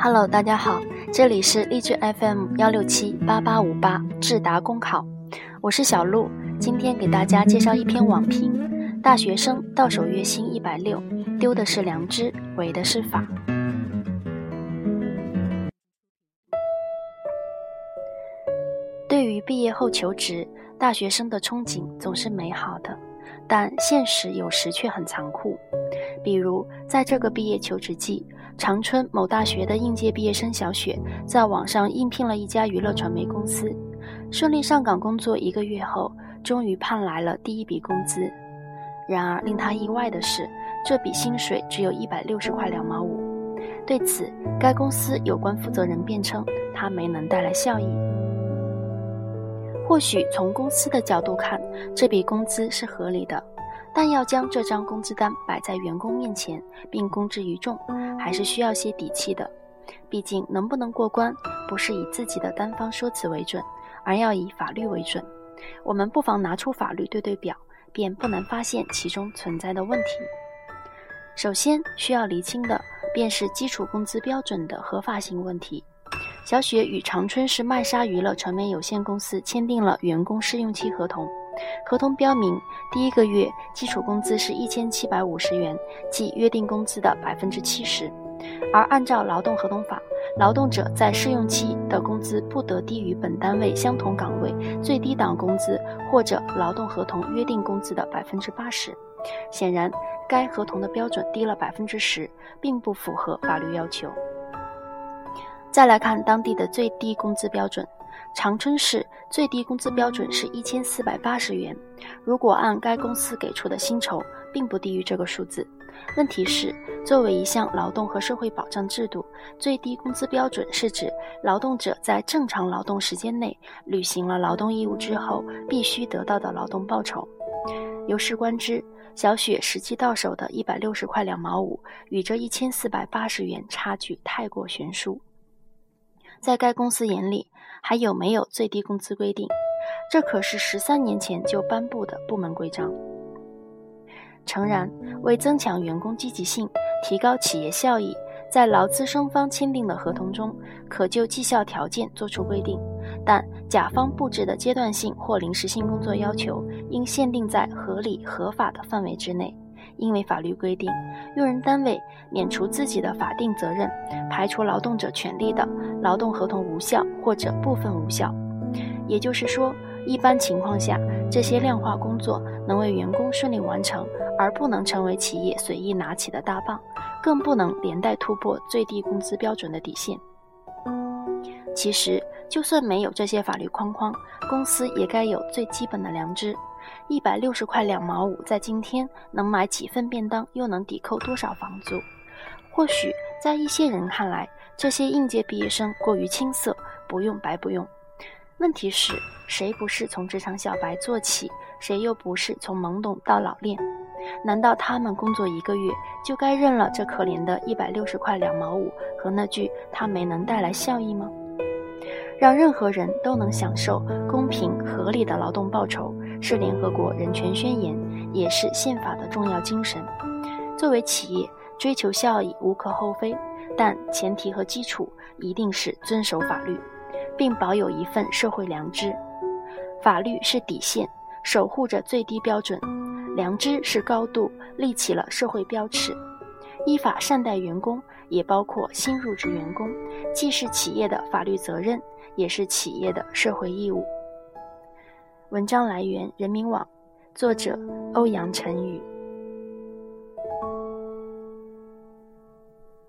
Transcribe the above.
Hello，大家好，这里是励志 FM 幺六七八八五八智达公考，我是小鹿，今天给大家介绍一篇网评：大学生到手月薪一百六，丢的是良知，违的是法。对于毕业后求职，大学生的憧憬总是美好的，但现实有时却很残酷。比如，在这个毕业求职季，长春某大学的应届毕业生小雪在网上应聘了一家娱乐传媒公司，顺利上岗工作一个月后，终于盼来了第一笔工资。然而，令她意外的是，这笔薪水只有一百六十块两毛五。对此，该公司有关负责人辩称，它没能带来效益。或许从公司的角度看，这笔工资是合理的，但要将这张工资单摆在员工面前并公之于众，还是需要些底气的。毕竟，能不能过关，不是以自己的单方说辞为准，而要以法律为准。我们不妨拿出法律对对表，便不难发现其中存在的问题。首先需要厘清的，便是基础工资标准的合法性问题。小雪与长春市麦莎娱乐传媒有限公司签订了员工试用期合同，合同标明第一个月基础工资是一千七百五十元，即约定工资的百分之七十。而按照劳动合同法，劳动者在试用期的工资不得低于本单位相同岗位最低档工资或者劳动合同约定工资的百分之八十。显然，该合同的标准低了百分之十，并不符合法律要求。再来看当地的最低工资标准，长春市最低工资标准是一千四百八十元。如果按该公司给出的薪酬，并不低于这个数字。问题是，作为一项劳动和社会保障制度，最低工资标准是指劳动者在正常劳动时间内履行了劳动义务之后必须得到的劳动报酬。由是观之，小雪实际到手的一百六十块两毛五，与这一千四百八十元差距太过悬殊。在该公司眼里，还有没有最低工资规定？这可是十三年前就颁布的部门规章。诚然，为增强员工积极性，提高企业效益，在劳资双方签订的合同中，可就绩效条件作出规定。但甲方布置的阶段性或临时性工作要求，应限定在合理合法的范围之内。因为法律规定，用人单位免除自己的法定责任，排除劳动者权利的，劳动合同无效或者部分无效。也就是说，一般情况下，这些量化工作能为员工顺利完成，而不能成为企业随意拿起的大棒，更不能连带突破最低工资标准的底线。其实，就算没有这些法律框框，公司也该有最基本的良知。一百六十块两毛五，在今天能买几份便当，又能抵扣多少房租？或许在一些人看来，这些应届毕业生过于青涩，不用白不用。问题是，谁不是从职场小白做起？谁又不是从懵懂到老练？难道他们工作一个月就该认了这可怜的一百六十块两毛五和那句他没能带来效益吗？让任何人都能享受公平合理的劳动报酬。是联合国人权宣言，也是宪法的重要精神。作为企业，追求效益无可厚非，但前提和基础一定是遵守法律，并保有一份社会良知。法律是底线，守护着最低标准；良知是高度，立起了社会标尺。依法善待员工，也包括新入职员工，既是企业的法律责任，也是企业的社会义务。文章来源：人民网，作者欧阳晨宇。